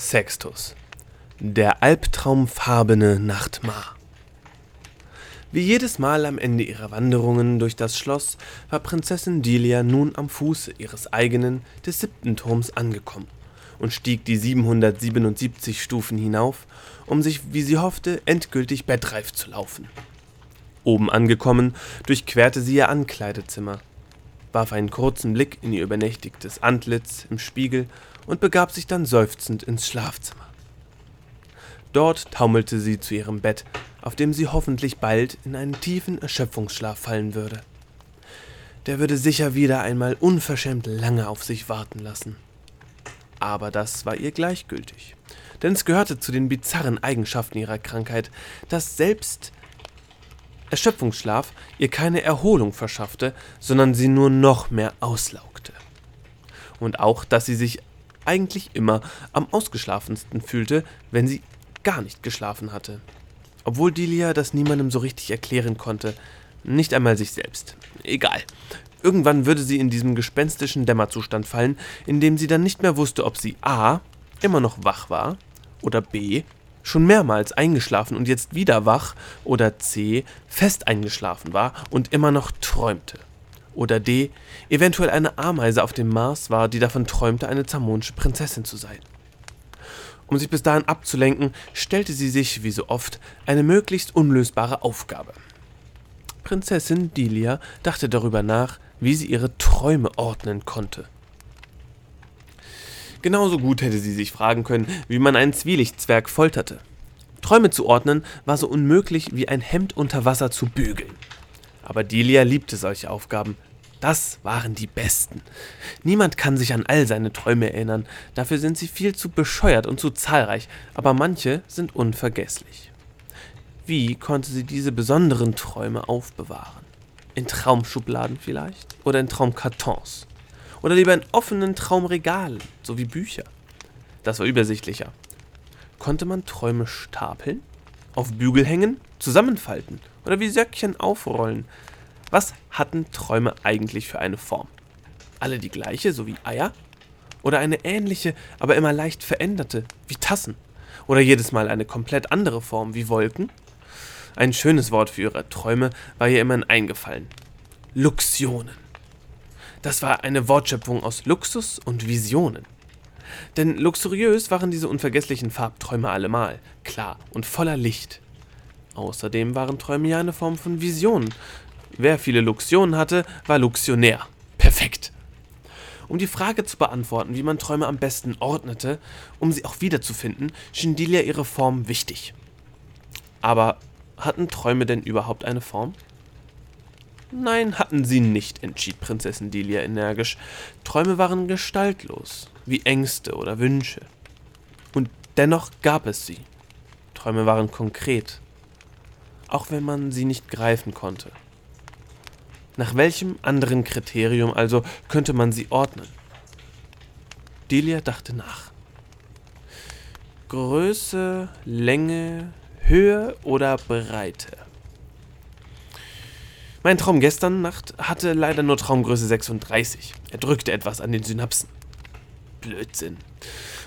Sextus, der albtraumfarbene Nachtmar. Wie jedes Mal am Ende ihrer Wanderungen durch das Schloss war Prinzessin Delia nun am Fuße ihres eigenen, des siebten Turms angekommen und stieg die 777 Stufen hinauf, um sich, wie sie hoffte, endgültig bettreif zu laufen. Oben angekommen, durchquerte sie ihr Ankleidezimmer, warf einen kurzen Blick in ihr übernächtigtes Antlitz im Spiegel und begab sich dann seufzend ins Schlafzimmer. Dort taumelte sie zu ihrem Bett, auf dem sie hoffentlich bald in einen tiefen Erschöpfungsschlaf fallen würde. Der würde sicher wieder einmal unverschämt lange auf sich warten lassen. Aber das war ihr gleichgültig, denn es gehörte zu den bizarren Eigenschaften ihrer Krankheit, dass selbst Erschöpfungsschlaf ihr keine Erholung verschaffte, sondern sie nur noch mehr auslaugte. Und auch, dass sie sich eigentlich immer am ausgeschlafensten fühlte, wenn sie gar nicht geschlafen hatte. Obwohl Delia das niemandem so richtig erklären konnte, nicht einmal sich selbst. Egal. Irgendwann würde sie in diesem gespenstischen Dämmerzustand fallen, in dem sie dann nicht mehr wusste, ob sie a. immer noch wach war oder b schon mehrmals eingeschlafen und jetzt wieder wach oder C fest eingeschlafen war und immer noch träumte. Oder D eventuell eine Ameise auf dem Mars war, die davon träumte, eine zamonische Prinzessin zu sein. Um sich bis dahin abzulenken, stellte sie sich, wie so oft, eine möglichst unlösbare Aufgabe. Prinzessin Delia dachte darüber nach, wie sie ihre Träume ordnen konnte. Genauso gut hätte sie sich fragen können, wie man einen Zwielichtzwerg folterte. Träume zu ordnen war so unmöglich wie ein Hemd unter Wasser zu bügeln. Aber Delia liebte solche Aufgaben. Das waren die besten. Niemand kann sich an all seine Träume erinnern, dafür sind sie viel zu bescheuert und zu zahlreich, aber manche sind unvergesslich. Wie konnte sie diese besonderen Träume aufbewahren? In Traumschubladen vielleicht? Oder in Traumkartons? Oder lieber in offenen Traumregalen, so wie Bücher. Das war übersichtlicher. Konnte man Träume stapeln? Auf Bügel hängen? Zusammenfalten? Oder wie Söckchen aufrollen? Was hatten Träume eigentlich für eine Form? Alle die gleiche, so wie Eier? Oder eine ähnliche, aber immer leicht veränderte, wie Tassen? Oder jedes Mal eine komplett andere Form, wie Wolken? Ein schönes Wort für ihre Träume war ihr immerhin eingefallen. Luxionen. Das war eine Wortschöpfung aus Luxus und Visionen. Denn luxuriös waren diese unvergesslichen Farbträume allemal, klar und voller Licht. Außerdem waren Träume ja eine Form von Visionen. Wer viele Luxionen hatte, war Luxionär. Perfekt. Um die Frage zu beantworten, wie man Träume am besten ordnete, um sie auch wiederzufinden, schien Delia ihre Form wichtig. Aber hatten Träume denn überhaupt eine Form? Nein, hatten sie nicht, entschied Prinzessin Delia energisch. Träume waren gestaltlos, wie Ängste oder Wünsche. Und dennoch gab es sie. Träume waren konkret, auch wenn man sie nicht greifen konnte. Nach welchem anderen Kriterium also könnte man sie ordnen? Delia dachte nach. Größe, Länge, Höhe oder Breite? Mein Traum gestern Nacht hatte leider nur Traumgröße 36. Er drückte etwas an den Synapsen. Blödsinn.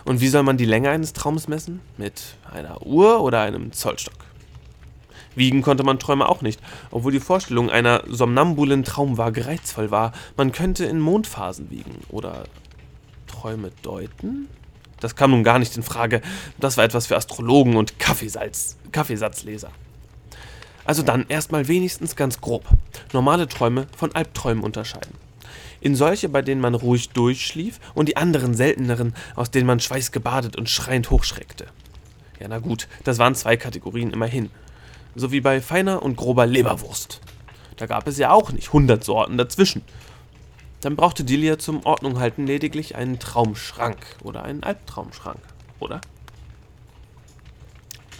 Und wie soll man die Länge eines Traums messen? Mit einer Uhr oder einem Zollstock? Wiegen konnte man Träume auch nicht, obwohl die Vorstellung einer somnambulen Traumwaage reizvoll war. Man könnte in Mondphasen wiegen oder Träume deuten? Das kam nun gar nicht in Frage. Das war etwas für Astrologen und Kaffeesalz, Kaffeesatzleser. Also dann erstmal wenigstens ganz grob normale Träume von Albträumen unterscheiden. In solche, bei denen man ruhig durchschlief und die anderen selteneren, aus denen man schweißgebadet und schreiend hochschreckte. Ja, na gut, das waren zwei Kategorien immerhin. So wie bei feiner und grober Leberwurst. Da gab es ja auch nicht hundert Sorten dazwischen. Dann brauchte Delia zum Ordnung halten lediglich einen Traumschrank oder einen Albtraumschrank, oder?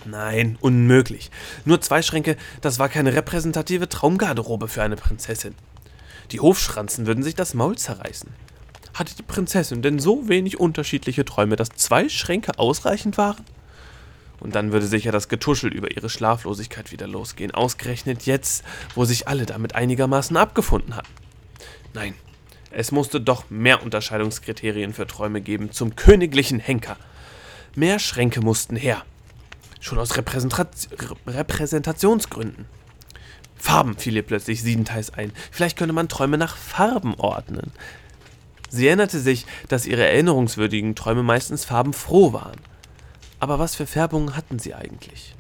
Nein, unmöglich. Nur zwei Schränke, das war keine repräsentative Traumgarderobe für eine Prinzessin. Die Hofschranzen würden sich das Maul zerreißen. Hatte die Prinzessin denn so wenig unterschiedliche Träume, dass zwei Schränke ausreichend waren? Und dann würde sicher das Getuschel über ihre Schlaflosigkeit wieder losgehen, ausgerechnet jetzt, wo sich alle damit einigermaßen abgefunden hatten. Nein, es musste doch mehr Unterscheidungskriterien für Träume geben zum königlichen Henker. Mehr Schränke mussten her. Schon aus Repräsentat Repräsentationsgründen. Farben fiel ihr plötzlich siebenteils ein. Vielleicht könnte man Träume nach Farben ordnen. Sie erinnerte sich, dass ihre erinnerungswürdigen Träume meistens farbenfroh waren. Aber was für Färbungen hatten sie eigentlich?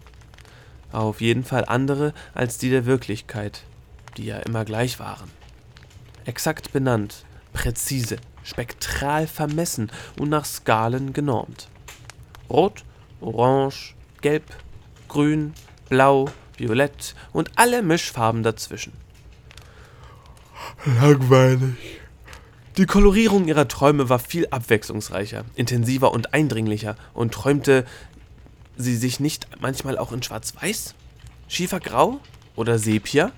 Auf jeden Fall andere als die der Wirklichkeit, die ja immer gleich waren. Exakt benannt, präzise, spektral vermessen und nach Skalen genormt. Rot, Orange, Gelb, Grün, Blau, Violett und alle Mischfarben dazwischen. Langweilig. Die Kolorierung ihrer Träume war viel abwechslungsreicher, intensiver und eindringlicher und träumte sie sich nicht manchmal auch in Schwarz-Weiß, Schiefergrau oder Sepia?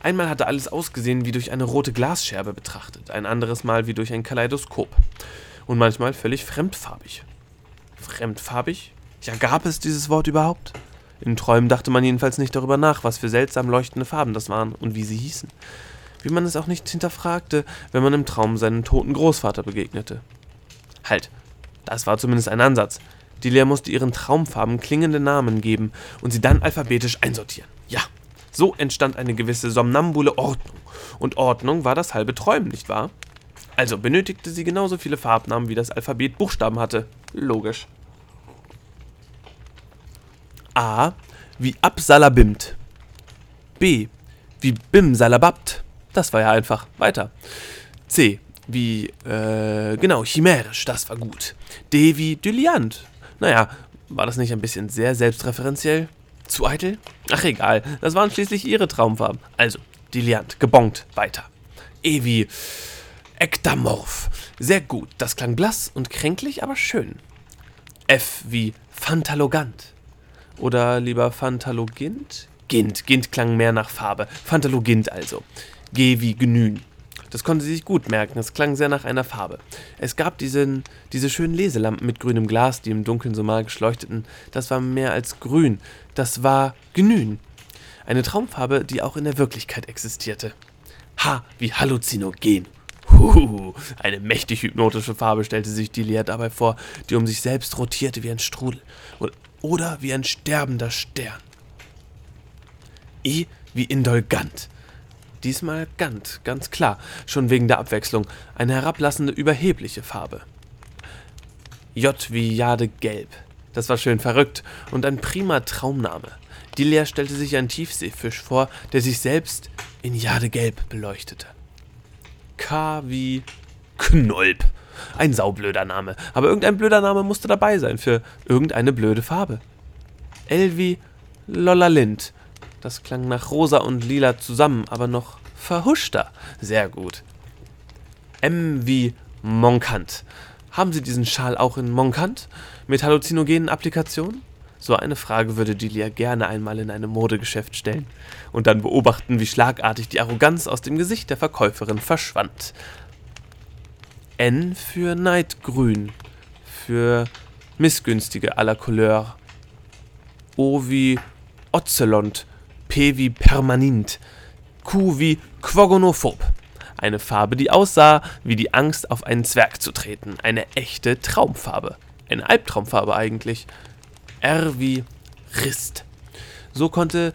Einmal hatte alles ausgesehen wie durch eine rote Glasscherbe betrachtet, ein anderes Mal wie durch ein Kaleidoskop und manchmal völlig fremdfarbig. Fremdfarbig? Ja, gab es dieses Wort überhaupt? In Träumen dachte man jedenfalls nicht darüber nach, was für seltsam leuchtende Farben das waren und wie sie hießen. Wie man es auch nicht hinterfragte, wenn man im Traum seinem toten Großvater begegnete. Halt, das war zumindest ein Ansatz. Delia musste ihren Traumfarben klingende Namen geben und sie dann alphabetisch einsortieren. Ja, so entstand eine gewisse somnambule Ordnung. Und Ordnung war das halbe Träumen, nicht wahr? Also benötigte sie genauso viele Farbnamen, wie das Alphabet Buchstaben hatte. Logisch. A wie Absalabimt. B wie Bimsalababt. Das war ja einfach. Weiter. C wie, äh, genau, chimärisch. Das war gut. D wie Dyliant. Naja, war das nicht ein bisschen sehr selbstreferenziell? Zu eitel? Ach egal, das waren schließlich ihre Traumfarben. Also, Diliant, gebongt, weiter. E wie Ektamorph. Sehr gut, das klang blass und kränklich, aber schön. F wie Fantalogant. Oder lieber Fantalogint? Gint, Gint klang mehr nach Farbe. Fantalogint also. G wie Gnün. Das konnte sie sich gut merken, es klang sehr nach einer Farbe. Es gab diesen, diese schönen Leselampen mit grünem Glas, die im Dunkeln so magisch leuchteten. Das war mehr als grün, das war Gnün. Eine Traumfarbe, die auch in der Wirklichkeit existierte. Ha, wie halluzinogen. Huhu, eine mächtig hypnotische Farbe stellte sich Delia dabei vor, die um sich selbst rotierte wie ein Strudel oder wie ein sterbender Stern. I wie indulgant. Diesmal Gant, ganz klar, schon wegen der Abwechslung, eine herablassende, überhebliche Farbe. J wie Jade Gelb. Das war schön verrückt und ein prima Traumname. Dilia stellte sich einen Tiefseefisch vor, der sich selbst in Jadegelb beleuchtete. K wie Knolp. Ein saublöder Name, aber irgendein blöder Name musste dabei sein für irgendeine blöde Farbe. Wie Lollalind. Das klang nach rosa und lila zusammen, aber noch verhuschter. Sehr gut. M wie Monkant. Haben Sie diesen Schal auch in Monkant? Mit halluzinogenen Applikationen? So eine Frage würde Delia gerne einmal in einem Modegeschäft stellen und dann beobachten, wie schlagartig die Arroganz aus dem Gesicht der Verkäuferin verschwand. N für Neidgrün, für missgünstige à la Couleur. O wie Ocelot, P wie permanent, Q wie quogonophob. Eine Farbe, die aussah wie die Angst, auf einen Zwerg zu treten. Eine echte Traumfarbe. Eine Albtraumfarbe eigentlich. R wie Rist. So konnte,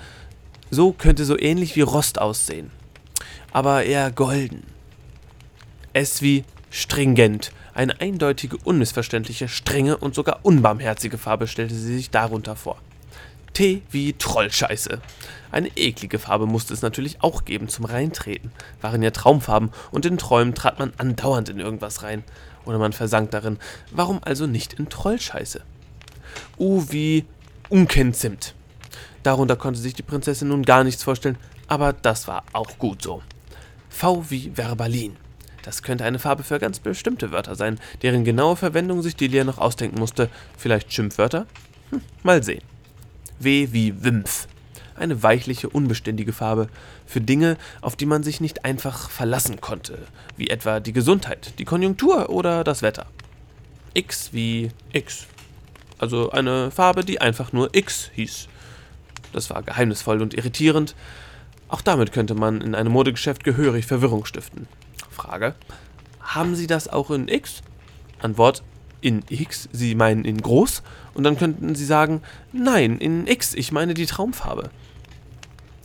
so könnte so ähnlich wie Rost aussehen. Aber eher golden. S wie stringent. Eine eindeutige, unmissverständliche, strenge und sogar unbarmherzige Farbe stellte sie sich darunter vor. T wie Trollscheiße. Eine eklige Farbe musste es natürlich auch geben zum Reintreten. Waren ja Traumfarben und in Träumen trat man andauernd in irgendwas rein. Oder man versank darin. Warum also nicht in Trollscheiße? U wie Unkenzimt. Darunter konnte sich die Prinzessin nun gar nichts vorstellen, aber das war auch gut so. V wie Verbalin. Das könnte eine Farbe für ganz bestimmte Wörter sein, deren genaue Verwendung sich Delia noch ausdenken musste. Vielleicht Schimpfwörter? Hm, mal sehen. W wie Wimpf. Eine weichliche, unbeständige Farbe für Dinge, auf die man sich nicht einfach verlassen konnte, wie etwa die Gesundheit, die Konjunktur oder das Wetter. X wie X. Also eine Farbe, die einfach nur X hieß. Das war geheimnisvoll und irritierend. Auch damit könnte man in einem Modegeschäft gehörig Verwirrung stiften. Frage: Haben Sie das auch in X? Antwort: In X, Sie meinen in groß? Und dann könnten Sie sagen, nein, in X, ich meine die Traumfarbe.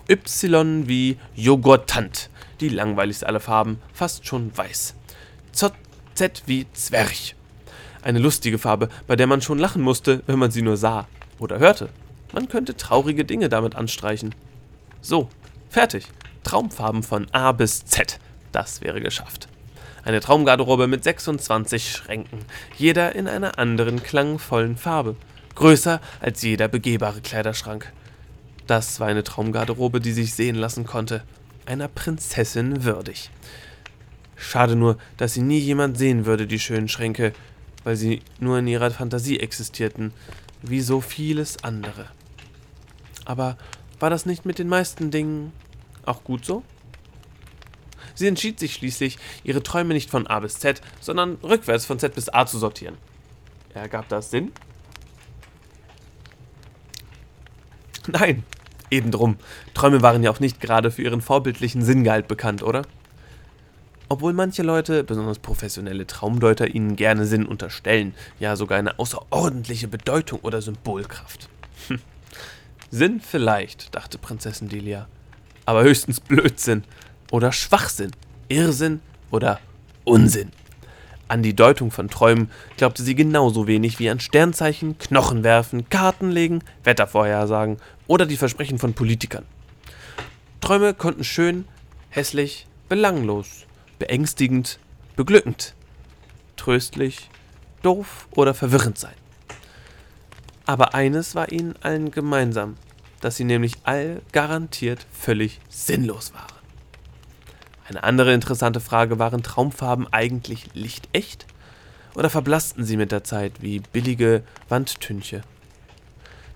Y wie Joghurtant, die langweiligste aller Farben, fast schon weiß. Z, Z wie Zwerch. Eine lustige Farbe, bei der man schon lachen musste, wenn man sie nur sah oder hörte. Man könnte traurige Dinge damit anstreichen. So, fertig. Traumfarben von A bis Z. Das wäre geschafft. Eine Traumgarderobe mit 26 Schränken, jeder in einer anderen klangvollen Farbe, größer als jeder begehbare Kleiderschrank. Das war eine Traumgarderobe, die sich sehen lassen konnte, einer Prinzessin würdig. Schade nur, dass sie nie jemand sehen würde, die schönen Schränke, weil sie nur in ihrer Fantasie existierten, wie so vieles andere. Aber war das nicht mit den meisten Dingen auch gut so? Sie entschied sich schließlich, ihre Träume nicht von A bis Z, sondern rückwärts von Z bis A zu sortieren. Ergab das Sinn? Nein, eben drum. Träume waren ja auch nicht gerade für ihren vorbildlichen Sinngehalt bekannt, oder? Obwohl manche Leute, besonders professionelle Traumdeuter, ihnen gerne Sinn unterstellen, ja sogar eine außerordentliche Bedeutung oder Symbolkraft. Hm. Sinn vielleicht, dachte Prinzessin Delia, aber höchstens Blödsinn oder Schwachsinn, Irrsinn oder Unsinn. An die Deutung von Träumen glaubte sie genauso wenig wie an Sternzeichen, Knochenwerfen, Karten legen, Wettervorhersagen oder die Versprechen von Politikern. Träume konnten schön, hässlich, belanglos, beängstigend, beglückend, tröstlich, doof oder verwirrend sein. Aber eines war ihnen allen gemeinsam, dass sie nämlich all garantiert völlig sinnlos waren. Eine andere interessante Frage, waren Traumfarben eigentlich lichtecht? Oder verblassten sie mit der Zeit wie billige Wandtünche?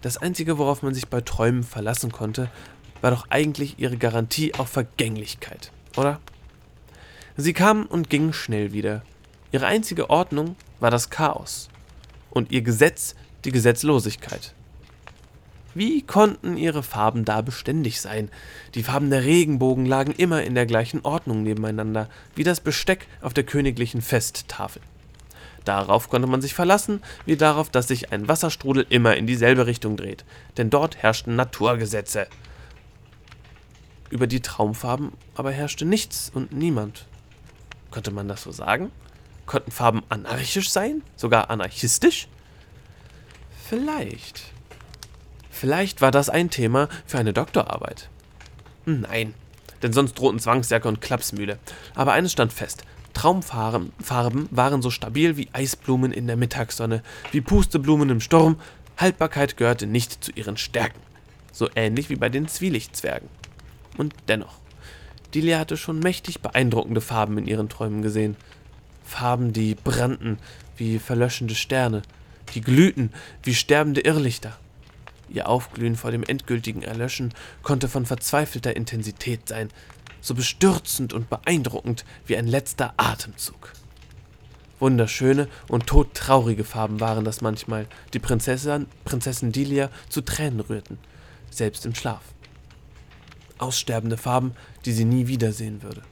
Das Einzige, worauf man sich bei Träumen verlassen konnte, war doch eigentlich ihre Garantie auf Vergänglichkeit, oder? Sie kamen und gingen schnell wieder. Ihre einzige Ordnung war das Chaos und ihr Gesetz die Gesetzlosigkeit. Wie konnten ihre Farben da beständig sein? Die Farben der Regenbogen lagen immer in der gleichen Ordnung nebeneinander, wie das Besteck auf der königlichen Festtafel. Darauf konnte man sich verlassen, wie darauf, dass sich ein Wasserstrudel immer in dieselbe Richtung dreht, denn dort herrschten Naturgesetze. Über die Traumfarben aber herrschte nichts und niemand. Konnte man das so sagen? Konnten Farben anarchisch sein? Sogar anarchistisch? Vielleicht. Vielleicht war das ein Thema für eine Doktorarbeit. Nein, denn sonst drohten Zwangsjacke und Klapsmühle. Aber eines stand fest: Traumfarben waren so stabil wie Eisblumen in der Mittagssonne, wie Pusteblumen im Sturm. Haltbarkeit gehörte nicht zu ihren Stärken. So ähnlich wie bei den Zwielichtzwergen. Und dennoch, Delia hatte schon mächtig beeindruckende Farben in ihren Träumen gesehen. Farben, die brannten wie verlöschende Sterne, die glühten wie sterbende Irrlichter. Ihr Aufglühen vor dem endgültigen Erlöschen konnte von verzweifelter Intensität sein, so bestürzend und beeindruckend wie ein letzter Atemzug. Wunderschöne und todtraurige Farben waren das manchmal, die Prinzessin, Prinzessin Delia zu Tränen rührten, selbst im Schlaf. Aussterbende Farben, die sie nie wiedersehen würde.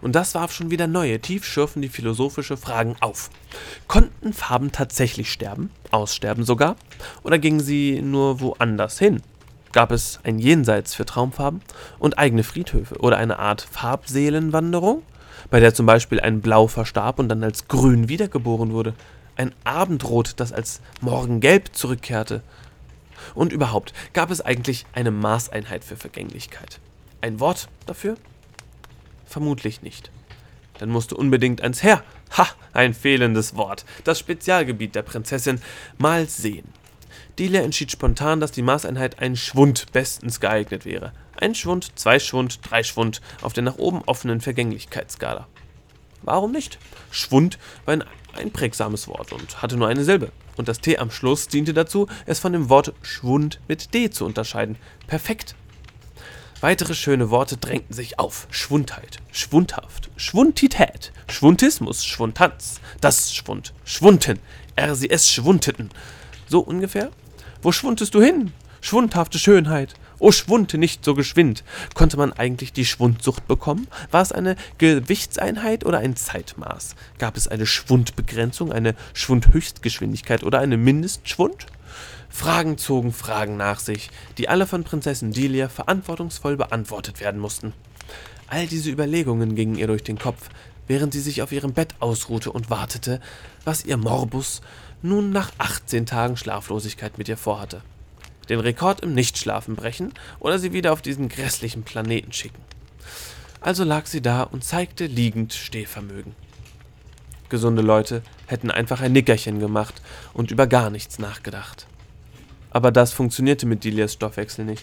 Und das warf schon wieder neue, tiefschürfende philosophische Fragen auf. Konnten Farben tatsächlich sterben, aussterben sogar, oder gingen sie nur woanders hin? Gab es ein Jenseits für Traumfarben und eigene Friedhöfe oder eine Art Farbseelenwanderung, bei der zum Beispiel ein Blau verstarb und dann als Grün wiedergeboren wurde, ein Abendrot, das als Morgengelb zurückkehrte? Und überhaupt, gab es eigentlich eine Maßeinheit für Vergänglichkeit? Ein Wort dafür? Vermutlich nicht. Dann musste unbedingt eins her. Ha, ein fehlendes Wort. Das Spezialgebiet der Prinzessin. Mal sehen. Delia entschied spontan, dass die Maßeinheit ein Schwund bestens geeignet wäre. Ein Schwund, zwei Schwund, drei Schwund auf der nach oben offenen Vergänglichkeitsskala. Warum nicht? Schwund war ein einprägsames Wort und hatte nur eine Silbe. Und das T am Schluss diente dazu, es von dem Wort Schwund mit D zu unterscheiden. Perfekt. Weitere schöne Worte drängten sich auf. Schwundheit, schwundhaft, Schwundität, Schwundismus, Schwundtanz, das Schwund, Schwunten, RCS schwunteten. So ungefähr? Wo schwuntest du hin? Schwundhafte Schönheit. O Schwund, nicht so geschwind. Konnte man eigentlich die Schwundsucht bekommen? War es eine Gewichtseinheit oder ein Zeitmaß? Gab es eine Schwundbegrenzung, eine Schwundhöchstgeschwindigkeit oder eine Mindestschwund? Fragen zogen Fragen nach sich, die alle von Prinzessin Delia verantwortungsvoll beantwortet werden mussten. All diese Überlegungen gingen ihr durch den Kopf, während sie sich auf ihrem Bett ausruhte und wartete, was ihr Morbus nun nach 18 Tagen Schlaflosigkeit mit ihr vorhatte den Rekord im Nichtschlafen brechen oder sie wieder auf diesen grässlichen Planeten schicken. Also lag sie da und zeigte liegend Stehvermögen. Gesunde Leute hätten einfach ein Nickerchen gemacht und über gar nichts nachgedacht. Aber das funktionierte mit Delias Stoffwechsel nicht.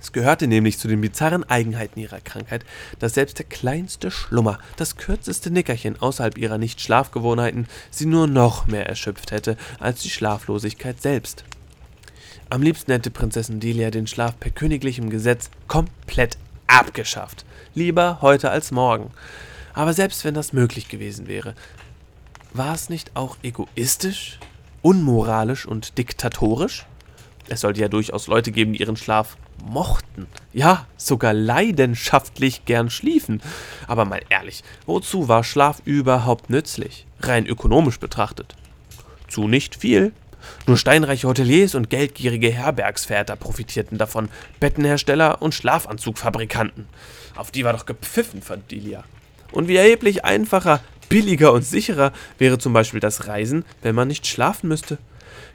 Es gehörte nämlich zu den bizarren Eigenheiten ihrer Krankheit, dass selbst der kleinste Schlummer, das kürzeste Nickerchen außerhalb ihrer Nicht-Schlafgewohnheiten sie nur noch mehr erschöpft hätte als die Schlaflosigkeit selbst. Am liebsten hätte Prinzessin Delia den Schlaf per königlichem Gesetz komplett abgeschafft. Lieber heute als morgen. Aber selbst wenn das möglich gewesen wäre, war es nicht auch egoistisch, unmoralisch und diktatorisch? Es sollte ja durchaus Leute geben, die ihren Schlaf mochten, ja, sogar leidenschaftlich gern schliefen. Aber mal ehrlich, wozu war Schlaf überhaupt nützlich, rein ökonomisch betrachtet? Zu nicht viel. Nur steinreiche Hoteliers und geldgierige Herbergsväter profitierten davon, Bettenhersteller und Schlafanzugfabrikanten. Auf die war doch gepfiffen, fand Delia. Und wie erheblich einfacher, billiger und sicherer wäre zum Beispiel das Reisen, wenn man nicht schlafen müsste.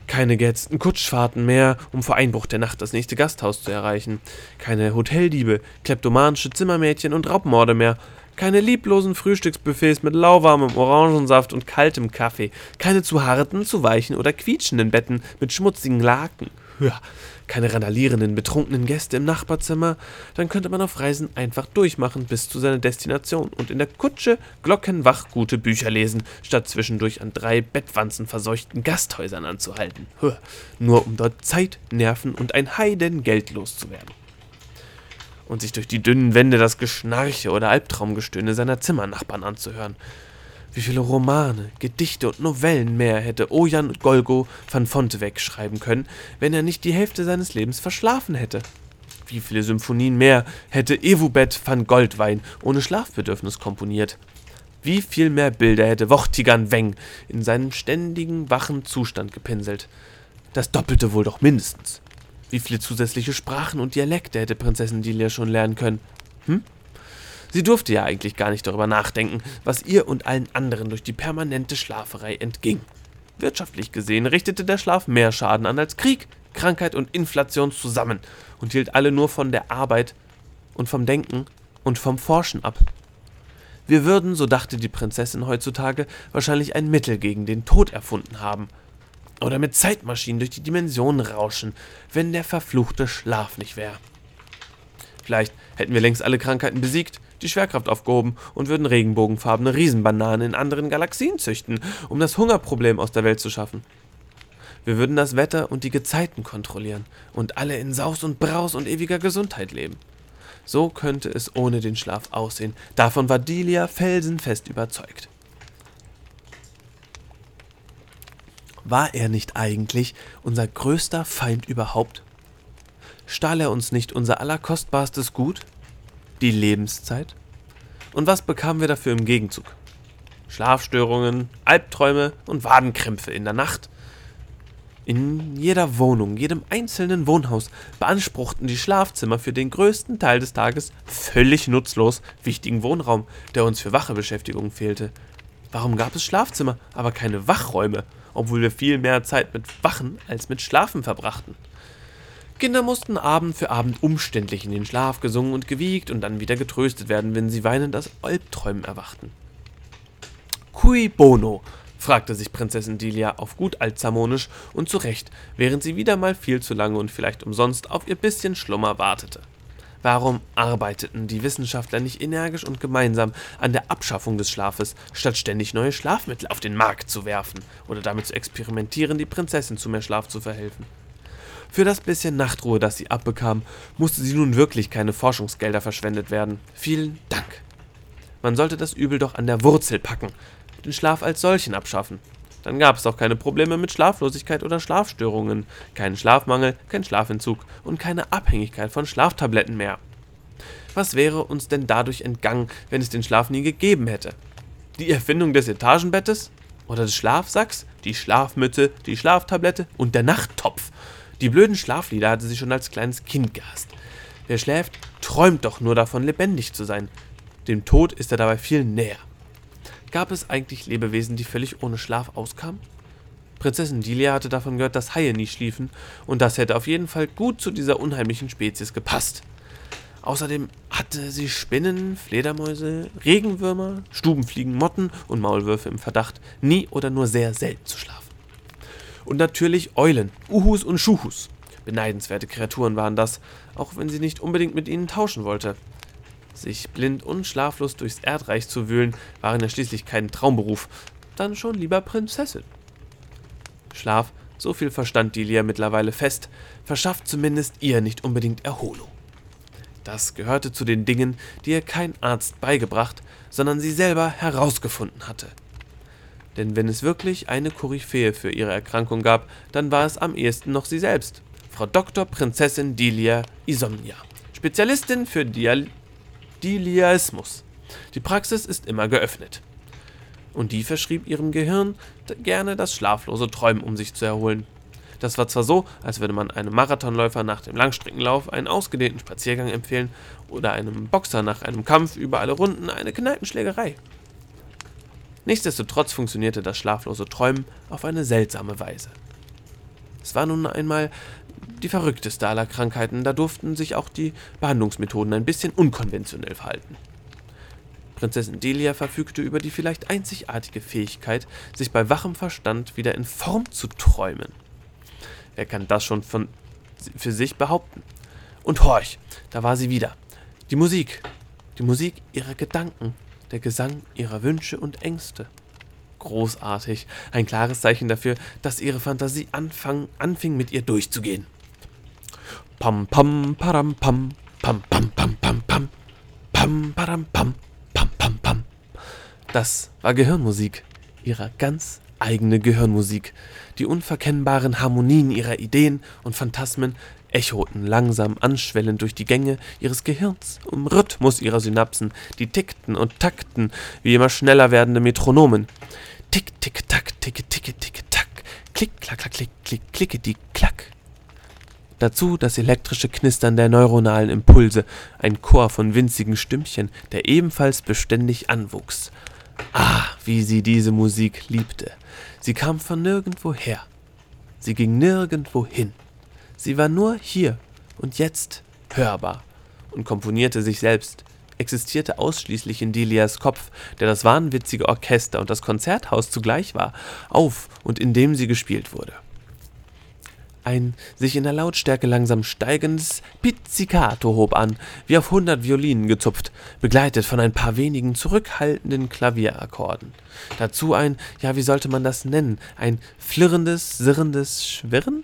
Keine gehetzten Kutschfahrten mehr, um vor Einbruch der Nacht das nächste Gasthaus zu erreichen. Keine Hoteldiebe, kleptomanische Zimmermädchen und Raubmorde mehr. Keine lieblosen Frühstücksbuffets mit lauwarmem Orangensaft und kaltem Kaffee. Keine zu harten, zu weichen oder quietschenden Betten mit schmutzigen Laken. Ja, keine randalierenden, betrunkenen Gäste im Nachbarzimmer, dann könnte man auf Reisen einfach durchmachen bis zu seiner Destination und in der Kutsche glockenwach gute Bücher lesen, statt zwischendurch an drei bettwanzenverseuchten Gasthäusern anzuhalten. Nur um dort Zeit, Nerven und ein Heidengeld loszuwerden. Und sich durch die dünnen Wände das Geschnarche oder Albtraumgestöhne seiner Zimmernachbarn anzuhören wie viele Romane, Gedichte und Novellen mehr hätte Ojan Golgo van Fonteweg schreiben können, wenn er nicht die Hälfte seines Lebens verschlafen hätte? Wie viele Symphonien mehr hätte Evubet van Goldwein ohne Schlafbedürfnis komponiert? Wie viel mehr Bilder hätte Wochtigan Weng in seinem ständigen wachen Zustand gepinselt? Das Doppelte wohl doch mindestens. Wie viele zusätzliche Sprachen und Dialekte hätte Prinzessin Delia schon lernen können? Hm? Sie durfte ja eigentlich gar nicht darüber nachdenken, was ihr und allen anderen durch die permanente Schlaferei entging. Wirtschaftlich gesehen richtete der Schlaf mehr Schaden an als Krieg, Krankheit und Inflation zusammen und hielt alle nur von der Arbeit und vom Denken und vom Forschen ab. Wir würden, so dachte die Prinzessin heutzutage, wahrscheinlich ein Mittel gegen den Tod erfunden haben. Oder mit Zeitmaschinen durch die Dimensionen rauschen, wenn der verfluchte Schlaf nicht wäre. Vielleicht hätten wir längst alle Krankheiten besiegt, die Schwerkraft aufgehoben und würden regenbogenfarbene Riesenbananen in anderen Galaxien züchten, um das Hungerproblem aus der Welt zu schaffen. Wir würden das Wetter und die Gezeiten kontrollieren und alle in Saus und Braus und ewiger Gesundheit leben. So könnte es ohne den Schlaf aussehen. Davon war Delia felsenfest überzeugt. War er nicht eigentlich unser größter Feind überhaupt? Stahl er uns nicht unser allerkostbarstes Gut, die Lebenszeit. Und was bekamen wir dafür im Gegenzug? Schlafstörungen, Albträume und Wadenkrämpfe in der Nacht. In jeder Wohnung, jedem einzelnen Wohnhaus beanspruchten die Schlafzimmer für den größten Teil des Tages völlig nutzlos wichtigen Wohnraum, der uns für wache Beschäftigung fehlte. Warum gab es Schlafzimmer, aber keine Wachräume, obwohl wir viel mehr Zeit mit Wachen als mit Schlafen verbrachten? Kinder mussten Abend für Abend umständlich in den Schlaf gesungen und gewiegt und dann wieder getröstet werden, wenn sie weinend aus Albträumen erwachten. Cui bono? fragte sich Prinzessin Delia auf gut altzamonisch und zu Recht, während sie wieder mal viel zu lange und vielleicht umsonst auf ihr bisschen Schlummer wartete. Warum arbeiteten die Wissenschaftler nicht energisch und gemeinsam an der Abschaffung des Schlafes, statt ständig neue Schlafmittel auf den Markt zu werfen oder damit zu experimentieren, die Prinzessin zu mehr Schlaf zu verhelfen? Für das bisschen Nachtruhe, das sie abbekam, musste sie nun wirklich keine Forschungsgelder verschwendet werden. Vielen Dank. Man sollte das Übel doch an der Wurzel packen, den Schlaf als solchen abschaffen. Dann gab es auch keine Probleme mit Schlaflosigkeit oder Schlafstörungen, keinen Schlafmangel, kein Schlafentzug und keine Abhängigkeit von Schlaftabletten mehr. Was wäre uns denn dadurch entgangen, wenn es den Schlaf nie gegeben hätte? Die Erfindung des Etagenbettes? Oder des Schlafsacks? Die Schlafmütze, die Schlaftablette und der Nachttopf? Die blöden Schlaflieder hatte sie schon als kleines Kind gehasst. Wer schläft, träumt doch nur davon, lebendig zu sein. Dem Tod ist er dabei viel näher. Gab es eigentlich Lebewesen, die völlig ohne Schlaf auskamen? Prinzessin Delia hatte davon gehört, dass Haie nie schliefen, und das hätte auf jeden Fall gut zu dieser unheimlichen Spezies gepasst. Außerdem hatte sie Spinnen, Fledermäuse, Regenwürmer, Stubenfliegen, Motten und Maulwürfe im Verdacht, nie oder nur sehr selten zu schlafen. Und natürlich Eulen, Uhus und Schuhus. Beneidenswerte Kreaturen waren das, auch wenn sie nicht unbedingt mit ihnen tauschen wollte. Sich blind und schlaflos durchs Erdreich zu wühlen, waren ja schließlich kein Traumberuf, dann schon lieber Prinzessin. Schlaf, so viel verstand Delia mittlerweile fest, verschafft zumindest ihr nicht unbedingt Erholung. Das gehörte zu den Dingen, die ihr kein Arzt beigebracht, sondern sie selber herausgefunden hatte. Denn wenn es wirklich eine Koryphäe für ihre Erkrankung gab, dann war es am ehesten noch sie selbst, Frau Dr. Prinzessin Delia Isomnia, Spezialistin für Dial Diliaismus. Die Praxis ist immer geöffnet. Und die verschrieb ihrem Gehirn gerne das schlaflose Träumen, um sich zu erholen. Das war zwar so, als würde man einem Marathonläufer nach dem Langstreckenlauf einen ausgedehnten Spaziergang empfehlen oder einem Boxer nach einem Kampf über alle Runden eine Kneipenschlägerei. Nichtsdestotrotz funktionierte das schlaflose Träumen auf eine seltsame Weise. Es war nun einmal die verrückteste aller Krankheiten, da durften sich auch die Behandlungsmethoden ein bisschen unkonventionell verhalten. Prinzessin Delia verfügte über die vielleicht einzigartige Fähigkeit, sich bei wachem Verstand wieder in Form zu träumen. Wer kann das schon von, für sich behaupten? Und horch, da war sie wieder. Die Musik. Die Musik ihrer Gedanken, der Gesang ihrer Wünsche und Ängste. Großartig, ein klares Zeichen dafür, dass ihre Fantasie anfang, anfing, mit ihr durchzugehen. Pam pam param pam, pam pam pam pam pam, pam param pam, pam pam pam. Das war Gehirnmusik, ihre ganz eigene Gehirnmusik. Die unverkennbaren Harmonien ihrer Ideen und Phantasmen echoten langsam anschwellend durch die Gänge ihres Gehirns, im Rhythmus ihrer Synapsen, die tickten und takten wie immer schneller werdende Metronomen. Tick, tick, tack, ticke, ticke, ticke, tack, klick, klack, klack, klick, klick, klicke, die, klack. Dazu das elektrische Knistern der neuronalen Impulse, ein Chor von winzigen Stimmchen, der ebenfalls beständig anwuchs. Ah, wie sie diese Musik liebte. Sie kam von nirgendwo her. Sie ging nirgendwo hin. Sie war nur hier und jetzt hörbar und komponierte sich selbst, existierte ausschließlich in Delias Kopf, der das wahnwitzige Orchester und das Konzerthaus zugleich war, auf und in dem sie gespielt wurde. Ein sich in der Lautstärke langsam steigendes Pizzicato hob an, wie auf hundert Violinen gezupft, begleitet von ein paar wenigen zurückhaltenden Klavierakkorden. Dazu ein, ja, wie sollte man das nennen, ein flirrendes, sirrendes Schwirren?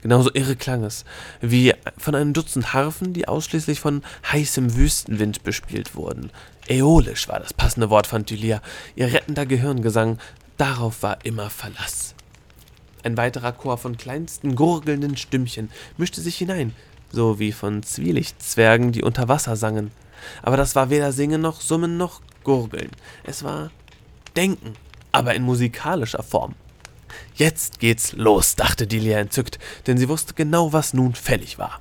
Genauso irre klang es, wie von einem Dutzend Harfen, die ausschließlich von heißem Wüstenwind bespielt wurden. Äolisch war das passende Wort, fand Dylia. Ihr rettender Gehirngesang, darauf war immer Verlass. Ein weiterer Chor von kleinsten gurgelnden Stimmchen mischte sich hinein, so wie von Zwielichtzwergen, die unter Wasser sangen. Aber das war weder Singen noch Summen noch Gurgeln. Es war Denken, aber in musikalischer Form. Jetzt geht's los, dachte Delia entzückt, denn sie wusste genau, was nun fällig war.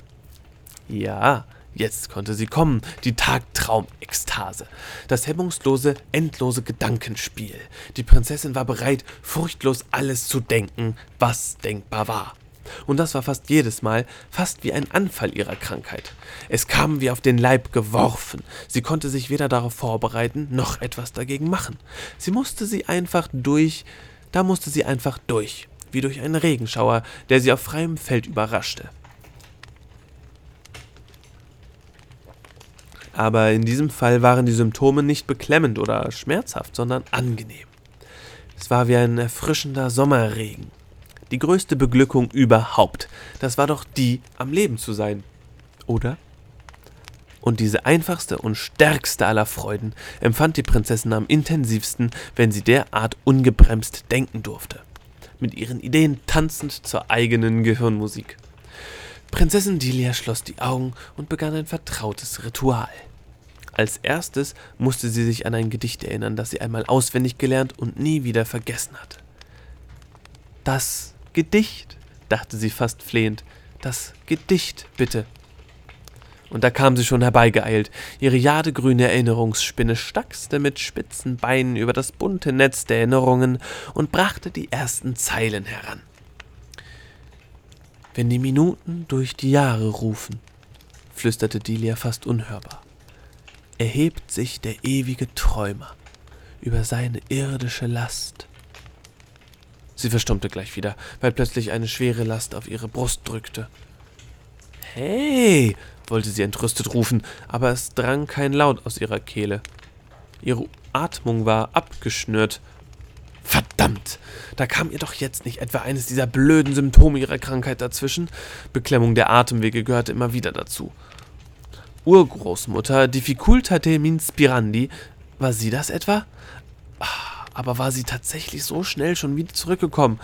Ja, jetzt konnte sie kommen, die Tagtraumekstase, das hemmungslose, endlose Gedankenspiel. Die Prinzessin war bereit, furchtlos alles zu denken, was denkbar war. Und das war fast jedes Mal fast wie ein Anfall ihrer Krankheit. Es kam wie auf den Leib geworfen. Sie konnte sich weder darauf vorbereiten, noch etwas dagegen machen. Sie musste sie einfach durch da musste sie einfach durch, wie durch einen Regenschauer, der sie auf freiem Feld überraschte. Aber in diesem Fall waren die Symptome nicht beklemmend oder schmerzhaft, sondern angenehm. Es war wie ein erfrischender Sommerregen. Die größte Beglückung überhaupt. Das war doch die, am Leben zu sein. Oder? Und diese einfachste und stärkste aller Freuden empfand die Prinzessin am intensivsten, wenn sie derart ungebremst denken durfte. Mit ihren Ideen tanzend zur eigenen Gehirnmusik. Prinzessin Delia schloss die Augen und begann ein vertrautes Ritual. Als erstes musste sie sich an ein Gedicht erinnern, das sie einmal auswendig gelernt und nie wieder vergessen hatte. Das Gedicht, dachte sie fast flehend, das Gedicht, bitte. Und da kam sie schon herbeigeeilt. Ihre jadegrüne Erinnerungsspinne stachste mit spitzen Beinen über das bunte Netz der Erinnerungen und brachte die ersten Zeilen heran. Wenn die Minuten durch die Jahre rufen, flüsterte Delia fast unhörbar, erhebt sich der ewige Träumer über seine irdische Last. Sie verstummte gleich wieder, weil plötzlich eine schwere Last auf ihre Brust drückte. Hey, wollte sie entrüstet rufen, aber es drang kein Laut aus ihrer Kehle. Ihre Atmung war abgeschnürt. Verdammt! Da kam ihr doch jetzt nicht etwa eines dieser blöden Symptome ihrer Krankheit dazwischen. Beklemmung der Atemwege gehörte immer wieder dazu. Urgroßmutter Difficultate minspirandi, war sie das etwa? Ah, aber war sie tatsächlich so schnell schon wieder zurückgekommen?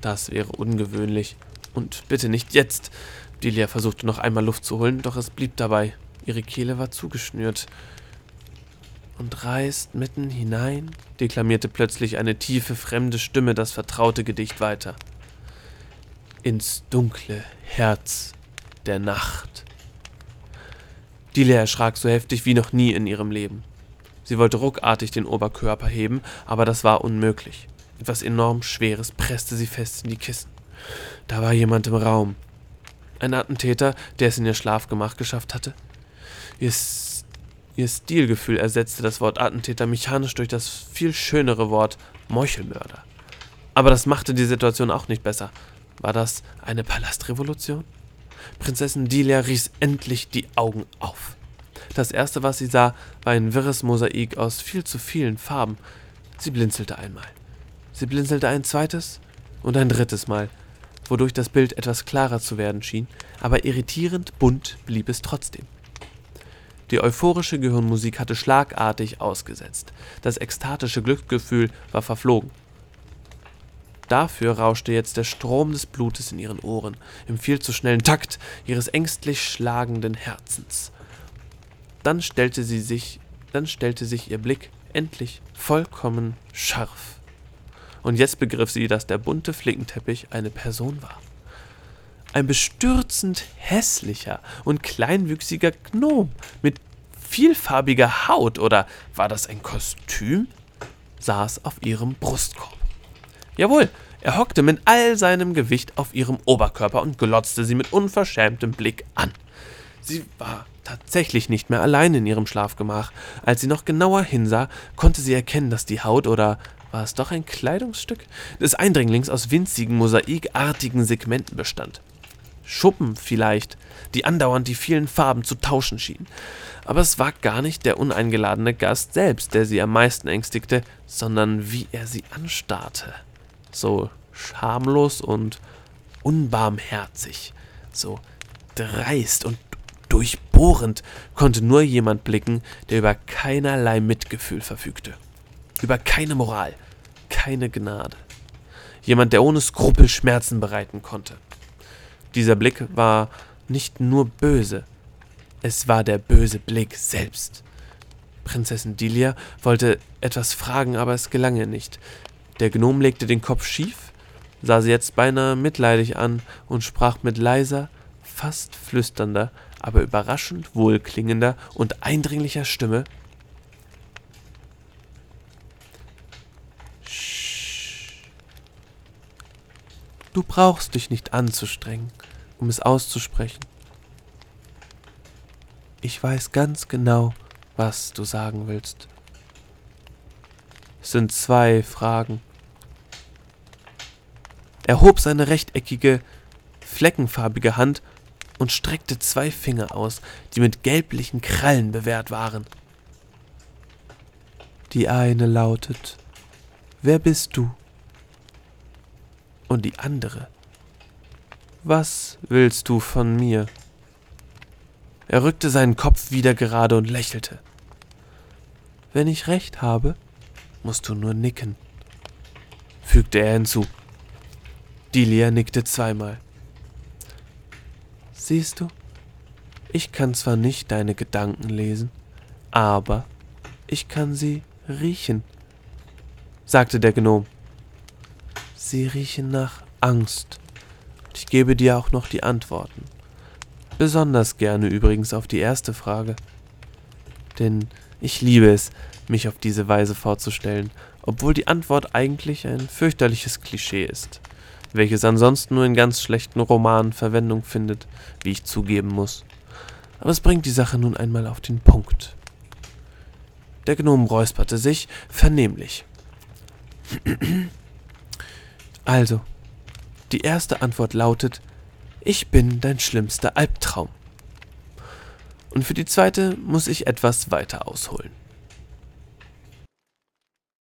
Das wäre ungewöhnlich. Und bitte nicht jetzt. Delia versuchte noch einmal Luft zu holen, doch es blieb dabei. Ihre Kehle war zugeschnürt. Und reißt mitten hinein, deklamierte plötzlich eine tiefe, fremde Stimme das vertraute Gedicht weiter. Ins dunkle Herz der Nacht. Delia erschrak so heftig wie noch nie in ihrem Leben. Sie wollte ruckartig den Oberkörper heben, aber das war unmöglich. Etwas enorm Schweres presste sie fest in die Kissen. Da war jemand im Raum, ein Attentäter, der es in ihr Schlafgemach geschafft hatte? Ihr, ihr Stilgefühl ersetzte das Wort Attentäter mechanisch durch das viel schönere Wort Meuchelmörder. Aber das machte die Situation auch nicht besser. War das eine Palastrevolution? Prinzessin Delia riss endlich die Augen auf. Das erste, was sie sah, war ein wirres Mosaik aus viel zu vielen Farben. Sie blinzelte einmal. Sie blinzelte ein zweites und ein drittes Mal wodurch das Bild etwas klarer zu werden schien, aber irritierend bunt blieb es trotzdem. Die euphorische Gehirnmusik hatte schlagartig ausgesetzt. Das ekstatische Glücksgefühl war verflogen. Dafür rauschte jetzt der Strom des Blutes in ihren Ohren, im viel zu schnellen Takt ihres ängstlich schlagenden Herzens. Dann stellte sie sich, dann stellte sich ihr Blick endlich vollkommen scharf und jetzt begriff sie, dass der bunte Flickenteppich eine Person war. Ein bestürzend hässlicher und kleinwüchsiger Gnom mit vielfarbiger Haut oder war das ein Kostüm? saß auf ihrem Brustkorb. Jawohl, er hockte mit all seinem Gewicht auf ihrem Oberkörper und glotzte sie mit unverschämtem Blick an. Sie war tatsächlich nicht mehr allein in ihrem Schlafgemach. Als sie noch genauer hinsah, konnte sie erkennen, dass die Haut oder war es doch ein Kleidungsstück des Eindringlings aus winzigen, mosaikartigen Segmenten bestand. Schuppen vielleicht, die andauernd die vielen Farben zu tauschen schienen. Aber es war gar nicht der uneingeladene Gast selbst, der sie am meisten ängstigte, sondern wie er sie anstarrte. So schamlos und unbarmherzig, so dreist und durchbohrend konnte nur jemand blicken, der über keinerlei Mitgefühl verfügte über keine Moral, keine Gnade. Jemand, der ohne Skrupel Schmerzen bereiten konnte. Dieser Blick war nicht nur böse, es war der böse Blick selbst. Prinzessin Delia wollte etwas fragen, aber es gelang ihr nicht. Der Gnom legte den Kopf schief, sah sie jetzt beinahe mitleidig an und sprach mit leiser, fast flüsternder, aber überraschend wohlklingender und eindringlicher Stimme Du brauchst dich nicht anzustrengen, um es auszusprechen. Ich weiß ganz genau, was du sagen willst. Es sind zwei Fragen. Er hob seine rechteckige, fleckenfarbige Hand und streckte zwei Finger aus, die mit gelblichen Krallen bewehrt waren. Die eine lautet, Wer bist du? und die andere. Was willst du von mir? Er rückte seinen Kopf wieder gerade und lächelte. Wenn ich recht habe, musst du nur nicken, fügte er hinzu. Delia nickte zweimal. Siehst du, ich kann zwar nicht deine Gedanken lesen, aber ich kann sie riechen, sagte der Gnom. Sie riechen nach Angst. Ich gebe dir auch noch die Antworten. Besonders gerne übrigens auf die erste Frage. Denn ich liebe es, mich auf diese Weise vorzustellen, obwohl die Antwort eigentlich ein fürchterliches Klischee ist, welches ansonsten nur in ganz schlechten Romanen Verwendung findet, wie ich zugeben muss. Aber es bringt die Sache nun einmal auf den Punkt. Der Gnom räusperte sich vernehmlich. Also, die erste Antwort lautet, ich bin dein schlimmster Albtraum. Und für die zweite muss ich etwas weiter ausholen.